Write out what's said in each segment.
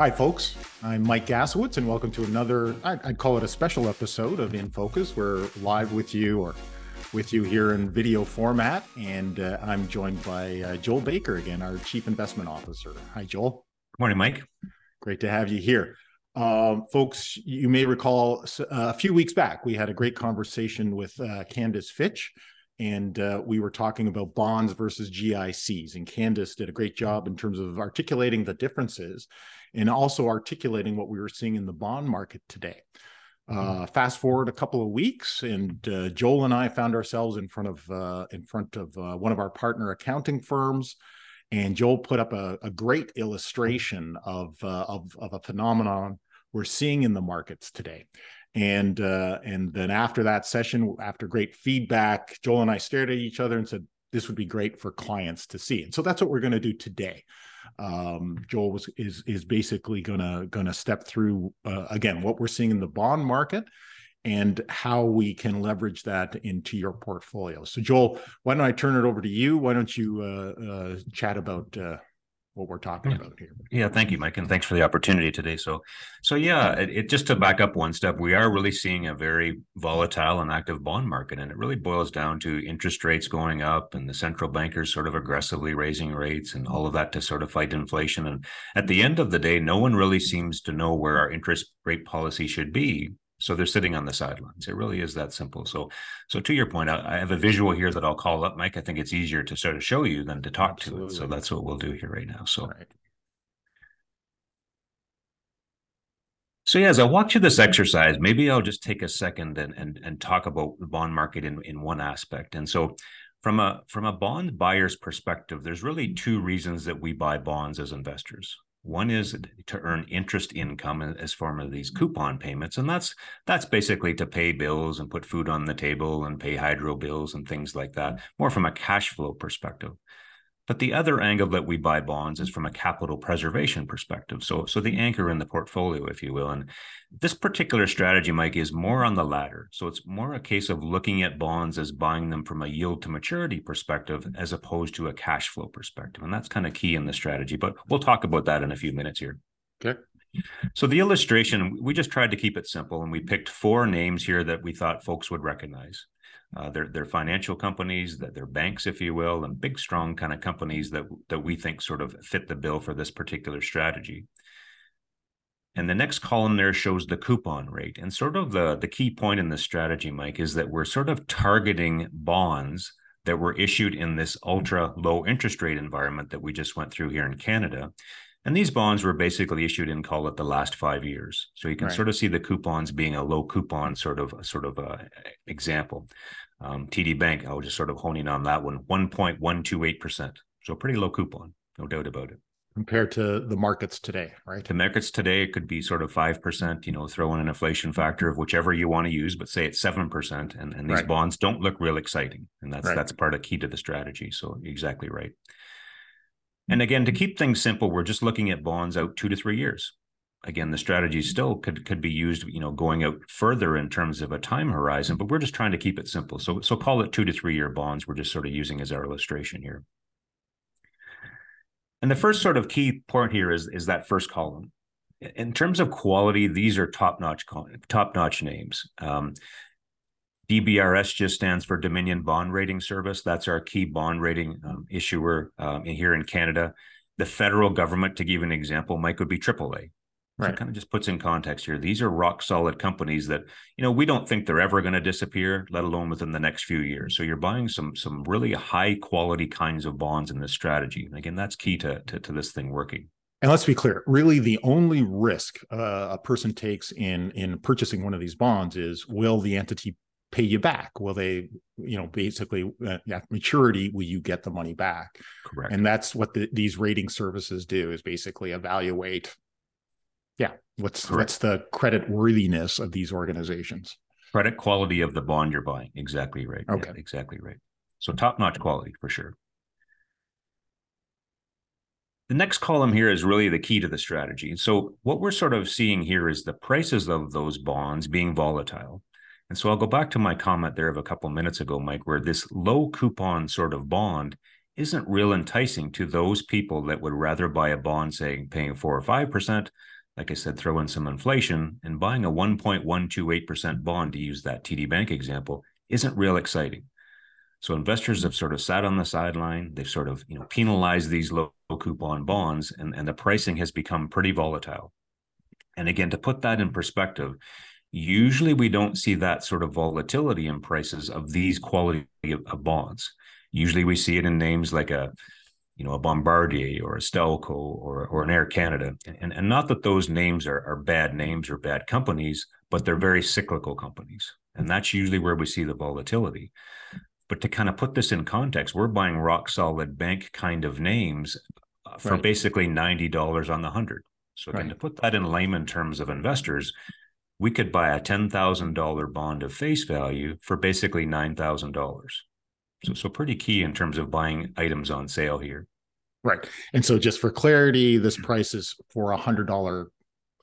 Hi, folks. I'm Mike Gassewitz, and welcome to another, I'd call it a special episode of In Focus. We're live with you or with you here in video format, and uh, I'm joined by uh, Joel Baker again, our Chief Investment Officer. Hi, Joel. Good morning, Mike. Great to have you here. Um, folks, you may recall uh, a few weeks back, we had a great conversation with uh, Candace Fitch, and uh, we were talking about bonds versus GICs. And Candace did a great job in terms of articulating the differences and also articulating what we were seeing in the bond market today. Mm-hmm. Uh, fast forward a couple of weeks, and uh, Joel and I found ourselves in front of uh, in front of uh, one of our partner accounting firms, and Joel put up a, a great illustration of, uh, of of a phenomenon we're seeing in the markets today. And uh, and then after that session, after great feedback, Joel and I stared at each other and said, "This would be great for clients to see." And so that's what we're going to do today um, Joel was is is basically gonna gonna step through uh, again what we're seeing in the bond market and how we can leverage that into your portfolio. So, Joel, why don't I turn it over to you? Why don't you uh, uh, chat about uh, what we're talking yeah. about here. Yeah, thank you, Mike, and thanks for the opportunity today. So, so yeah, it, it, just to back up one step, we are really seeing a very volatile and active bond market, and it really boils down to interest rates going up and the central bankers sort of aggressively raising rates and all of that to sort of fight inflation. And at the end of the day, no one really seems to know where our interest rate policy should be so they're sitting on the sidelines. It really is that simple. So, so to your point, I, I, have a visual here that I'll call up, Mike. I think it's easier to sort of show you than to talk Absolutely. to it. So that's what we'll do here right now. So. Right. So yeah, as I walk through this exercise, maybe I'll just take a second and and and talk about the bond market in in one aspect. And so, from a from a bond buyer's perspective, there's really two reasons that we buy bonds as investors. One is to earn interest income as form of these mm-hmm. coupon payments, and that's that's basically to pay bills and put food on the table and pay hydro bills and things like that, mm-hmm. more from a cash flow perspective. But the other angle that we buy bonds is from a capital preservation perspective. So, so the anchor in the portfolio, if you will. And this particular strategy, Mike, is more on the latter. So it's more a case of looking at bonds as buying them from a yield to maturity perspective as opposed to a cash flow perspective. And that's kind of key in the strategy. But we'll talk about that in a few minutes here. Okay. So the illustration, we just tried to keep it simple and we picked four names here that we thought folks would recognize. Uh, they're, they're financial companies, that they're banks, if you will, and big, strong kind of companies that that we think sort of fit the bill for this particular strategy. And the next column there shows the coupon rate. And sort of the, the key point in this strategy, Mike, is that we're sort of targeting bonds that were issued in this ultra low interest rate environment that we just went through here in Canada. And these bonds were basically issued in call it the last five years. So you can right. sort of see the coupons being a low coupon sort of sort of uh, example. Um, TD Bank, I was just sort of honing on that one, 1.128%. So pretty low coupon, no doubt about it. Compared to the markets today, right? The markets today it could be sort of 5%, you know, throw in an inflation factor of whichever you want to use, but say it's 7%. And, and these right. bonds don't look real exciting. And that's right. that's part of key to the strategy. So exactly right. And again, to keep things simple, we're just looking at bonds out two to three years. Again, the strategy still could could be used, you know, going out further in terms of a time horizon, but we're just trying to keep it simple. So so call it two to three year bonds. We're just sort of using as our illustration here. And the first sort of key point here is is that first column. In terms of quality, these are top notch top notch names. Um, DBRS just stands for Dominion Bond Rating Service. That's our key bond rating um, issuer um, here in Canada. The federal government, to give an example, might would be AAA. Right. So it kind of just puts in context here. These are rock solid companies that you know we don't think they're ever going to disappear, let alone within the next few years. So you're buying some some really high quality kinds of bonds in this strategy. And again, that's key to, to, to this thing working. And let's be clear, really the only risk uh, a person takes in in purchasing one of these bonds is will the entity pay you back? Will they, you know, basically uh, at maturity, will you get the money back? Correct. And that's what the, these rating services do is basically evaluate, yeah, what's Correct. what's the credit worthiness of these organizations? Credit quality of the bond you're buying. Exactly right. Okay. Yeah, exactly right. So top notch quality for sure. The next column here is really the key to the strategy. So what we're sort of seeing here is the prices of those bonds being volatile. And so I'll go back to my comment there of a couple minutes ago, Mike, where this low coupon sort of bond isn't real enticing to those people that would rather buy a bond saying paying four or five percent. Like i said throw in some inflation and buying a 1.128% bond to use that td bank example isn't real exciting. So investors have sort of sat on the sideline. They've sort of you know penalized these low coupon bonds and, and the pricing has become pretty volatile. And again to put that in perspective usually we don't see that sort of volatility in prices of these quality of bonds Usually we see it in names like a, you know, a Bombardier or a Stelco or, or an Air Canada. And, and not that those names are, are bad names or bad companies, but they're very cyclical companies. And that's usually where we see the volatility. But to kind of put this in context, we're buying rock solid bank kind of names uh, for right. basically $90 on the 100. So again, right. to put that in layman terms of investors, we could buy a $10,000 bond of face value for basically $9,000. So, so pretty key in terms of buying items on sale here. Right. And so just for clarity, this price is for a hundred dollar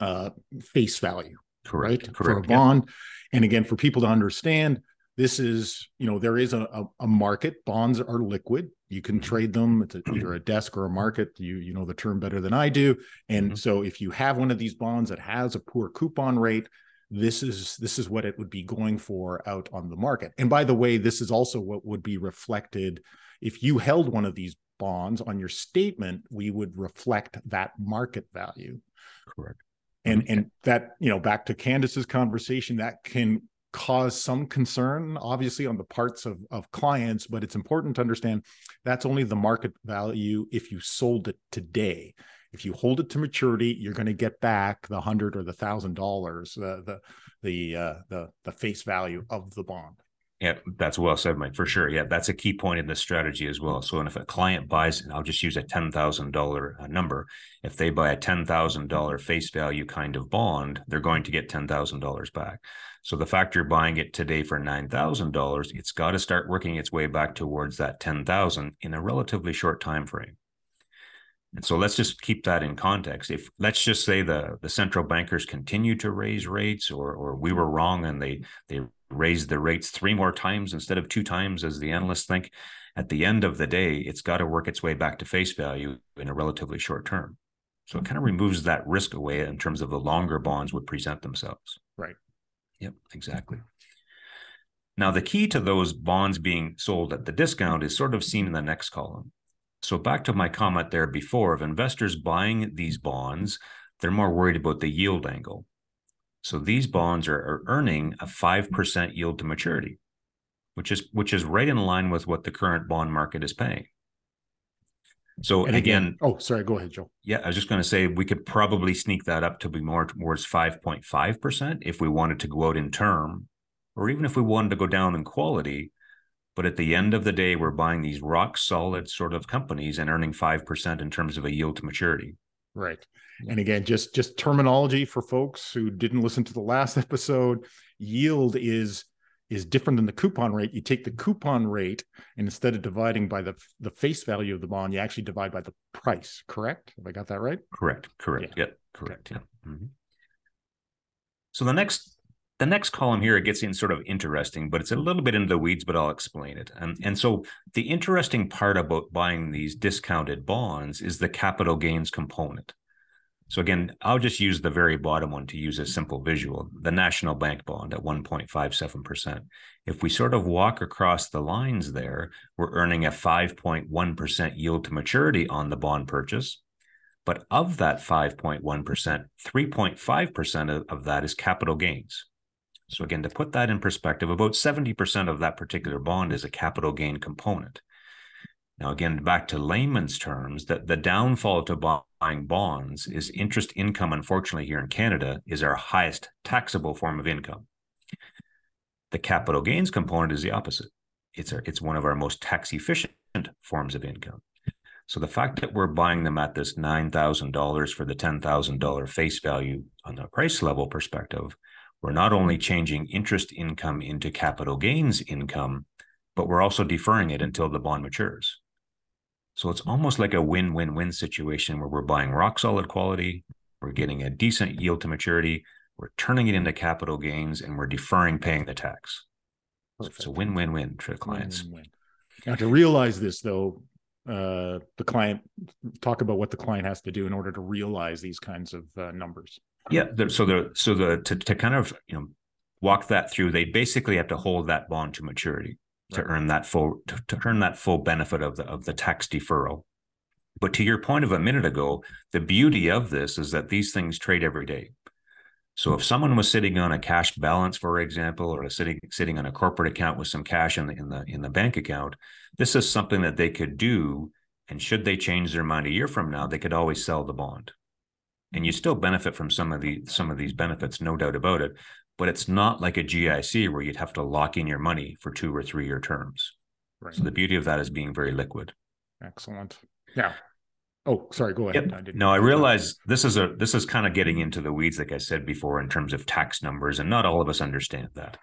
uh, face value. Correct. Right. Correct. For a bond. Yeah. And again, for people to understand, this is, you know, there is a, a, a market. Bonds are liquid. You can mm-hmm. trade them. It's a, either a desk or a market. You you know the term better than I do. And mm-hmm. so if you have one of these bonds that has a poor coupon rate, this is this is what it would be going for out on the market. And by the way this is also what would be reflected if you held one of these bonds on your statement we would reflect that market value. Correct. And mm-hmm. and that you know back to candace's conversation that can cause some concern obviously on the parts of of clients but it's important to understand that's only the market value if you sold it today if you hold it to maturity, you're going to get back the hundred or the thousand dollars, the the the uh, the the face value of the bond. Yeah, that's well said, Mike, for sure. Yeah, that's a key point in this strategy as well. So, and if a client buys, and I'll just use a ten thousand dollar uh, number, if they buy a ten thousand dollar face value kind of bond, they're going to get ten thousand dollars back. So, the fact you're buying it today for nine thousand dollars, it's got to start working its way back towards that ten thousand in a relatively short time frame. And so let's just keep that in context. If let's just say the the central bankers continue to raise rates, or or we were wrong and they they raised the rates three more times instead of two times as the analysts think, at the end of the day, it's got to work its way back to face value in a relatively short term. So it kind of removes that risk away in terms of the longer bonds would present themselves. Right. Yep, exactly. Now, the key to those bonds being sold at the discount is sort of seen in the next column. So back to my comment there before of investors buying these bonds, they're more worried about the yield angle. So these bonds are, are earning a 5% yield to maturity, which is which is right in line with what the current bond market is paying. So and again, again, oh, sorry, go ahead, Joe. Yeah, I was just going to say we could probably sneak that up to be more towards 5.5% if we wanted to go out in term, or even if we wanted to go down in quality, but at the end of the day, we're buying these rock solid sort of companies and earning 5% in terms of a yield to maturity. Right. And again, just just terminology for folks who didn't listen to the last episode, yield is is different than the coupon rate. You take the coupon rate and instead of dividing by the the face value of the bond, you actually divide by the price, correct? Have I got that right? Correct. Correct. Yeah. Yep. Correct. Yeah. Mm-hmm. So the next the next column here it gets in sort of interesting but it's a little bit into the weeds but i'll explain it. And, and so the interesting part about buying these discounted bonds is the capital gains component. So again i'll just use the very bottom one to use a simple visual the national bank bond at 1.57% if we sort of walk across the lines there we're earning a 5.1% yield to maturity on the bond purchase. But of that 5.1%, 3.5% of that is capital gains. So again, to put that in perspective, about 70% of that particular bond is a capital gain component. Now, again, back to layman's terms, that the downfall to buying bonds is interest income, unfortunately, here in Canada, is our highest taxable form of income. The capital gains component is the opposite. It's, our, it's one of our most tax efficient forms of income. So the fact that we're buying them at this $9,000 for the $10,000 face value on the price level perspective we're not only changing interest income into capital gains income, but we're also deferring it until the bond matures. So it's almost like a win win win situation where we're buying rock solid quality, we're getting a decent yield to maturity, we're turning it into capital gains, and we're deferring paying the tax. So it's a win win win for the clients. Win-win. Now, to realize this, though, uh, the client talk about what the client has to do in order to realize these kinds of uh, numbers yeah so the so the to, to kind of you know walk that through they basically have to hold that bond to maturity to earn that full to, to earn that full benefit of the of the tax deferral but to your point of a minute ago the beauty of this is that these things trade every day so if someone was sitting on a cash balance, for example, or sitting sitting on a corporate account with some cash in the in the in the bank account, this is something that they could do. And should they change their mind a year from now, they could always sell the bond. And you still benefit from some of the some of these benefits, no doubt about it. But it's not like a GIC where you'd have to lock in your money for two or three year terms. Right. So the beauty of that is being very liquid. Excellent. Yeah. Oh, sorry. Go ahead. Yep. I no, I realize this is a this is kind of getting into the weeds, like I said before, in terms of tax numbers, and not all of us understand that.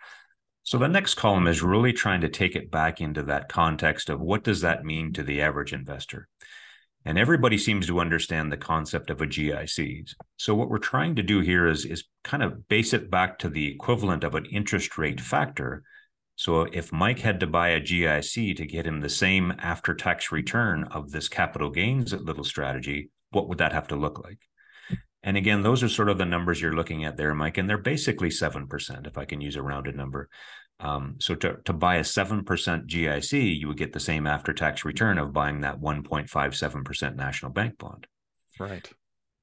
So the next column is really trying to take it back into that context of what does that mean to the average investor. And everybody seems to understand the concept of a GIC. So what we're trying to do here is, is kind of base it back to the equivalent of an interest rate factor so if Mike had to buy a GIC to get him the same after tax return of this capital gains little strategy, what would that have to look like? And again, those are sort of the numbers you're looking at there, Mike, and they're basically 7%, if I can use a rounded number. Um, so to, to buy a 7% GIC, you would get the same after tax return of buying that 1.57% national bank bond. Right.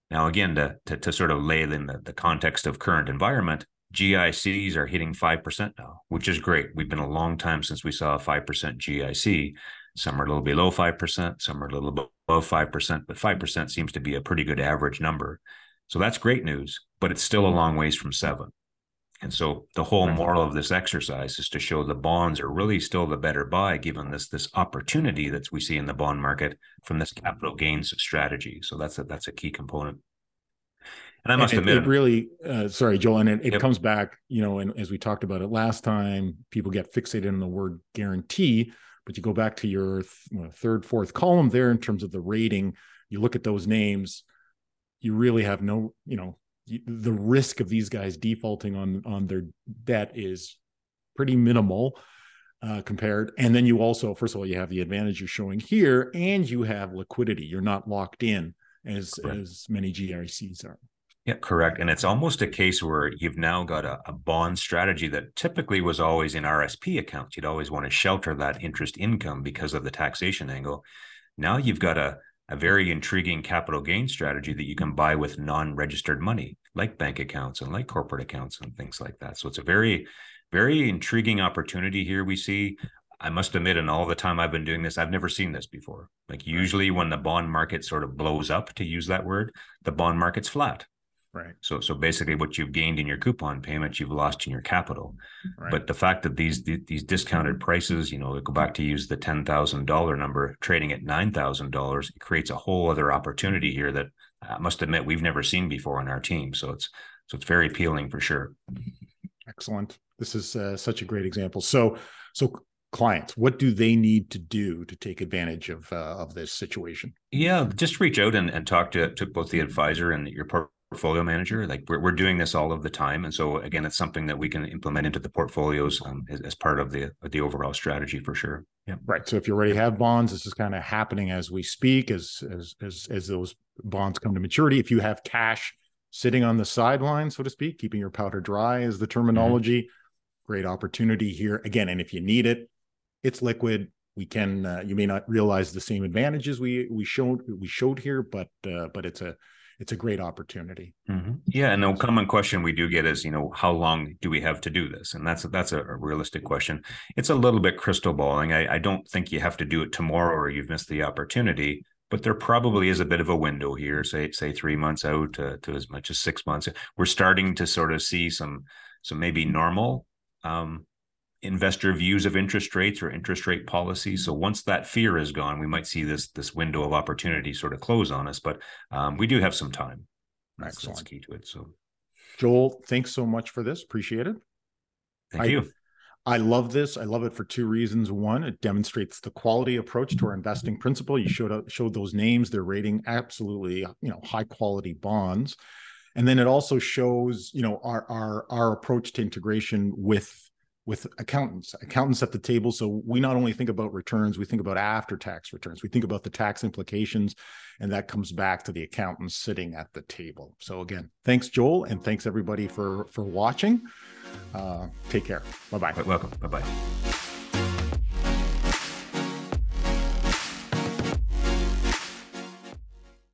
Now, again, to, to, to sort of lay in the, the context of current environment, GICs are hitting 5% now, which is great. We've been a long time since we saw a 5% GIC. Some are a little below 5%, some are a little above 5%, but 5% seems to be a pretty good average number. So that's great news, but it's still a long ways from seven. And so the whole moral of this exercise is to show the bonds are really still the better buy, given this this opportunity that we see in the bond market from this capital gains strategy. So that's a that's a key component. And I must and admit, it, it really, uh, sorry, Joel, and it, it yep. comes back, you know, and as we talked about it last time, people get fixated on the word guarantee, but you go back to your th- third, fourth column there in terms of the rating, you look at those names, you really have no, you know, the risk of these guys defaulting on on their debt is pretty minimal uh, compared. And then you also, first of all, you have the advantage you're showing here, and you have liquidity. You're not locked in as right. as many GICs are. Yeah, correct. And it's almost a case where you've now got a, a, bond strategy that typically was always in RSP accounts. You'd always want to shelter that interest income because of the taxation angle. Now you've got a, a very intriguing capital gain strategy that you can buy with non-registered money, like bank accounts and like corporate accounts and things like that. So it's a very, very intriguing opportunity here we see. I must admit, in all the time I've been doing this, I've never seen this before. Like usually when the bond market sort of blows up, to use that word, the bond market's flat Right. So so basically, what you've gained in your coupon payments, you've lost in your capital. Right. But the fact that these these discounted prices, you know, go back to use the ten thousand dollar number, trading at nine thousand dollars, it creates a whole other opportunity here that I must admit we've never seen before on our team. So it's so it's very appealing for sure. Excellent. This is uh, such a great example. So so clients what do they need to do to take advantage of uh, of this situation yeah just reach out and, and talk to, to both the advisor and your portfolio manager. Like we're, we're doing this all of the time. And so again, it's something that we can implement into the portfolios um, as, as, part of the, the overall strategy for sure. Yeah. Right. So if you already have bonds, this is kind of happening as we speak, as, as, as, as those bonds come to maturity. If you have cash sitting on the sideline, so to speak, keeping your powder dry is the mm-hmm. terminology. Mm-hmm. Great opportunity here again. And if you need it, it's liquid. We can. Uh, you may not realize the same advantages we we showed we showed here, but uh, but it's a it's a great opportunity. Mm-hmm. Yeah, and a common question we do get is, you know, how long do we have to do this? And that's that's a, realistic question. It's a little bit crystal balling. I, I don't think you have to do it tomorrow or you've missed the opportunity. But there probably is a bit of a window here, say say three months out to, to as much as six months. We're starting to sort of see some some maybe normal um, investor views of interest rates or interest rate policy. So once that fear is gone, we might see this this window of opportunity sort of close on us. But um, we do have some time. That's, Excellent. That's key to it. So, Joel, thanks so much for this. Appreciate it. Thank I, you. I love this. I love it for two reasons. One, it demonstrates the quality approach to our investing principle. You showed up, showed those names. They're rating absolutely, you know, high quality bonds, and then it also shows, you know, our our our approach to integration with with accountants, accountants at the table. So we not only think about returns, we think about after tax returns, we think about the tax implications, and that comes back to the accountants sitting at the table. So again, thanks, Joel, and thanks everybody for for watching. Uh, take care. Bye bye. Welcome. Bye bye.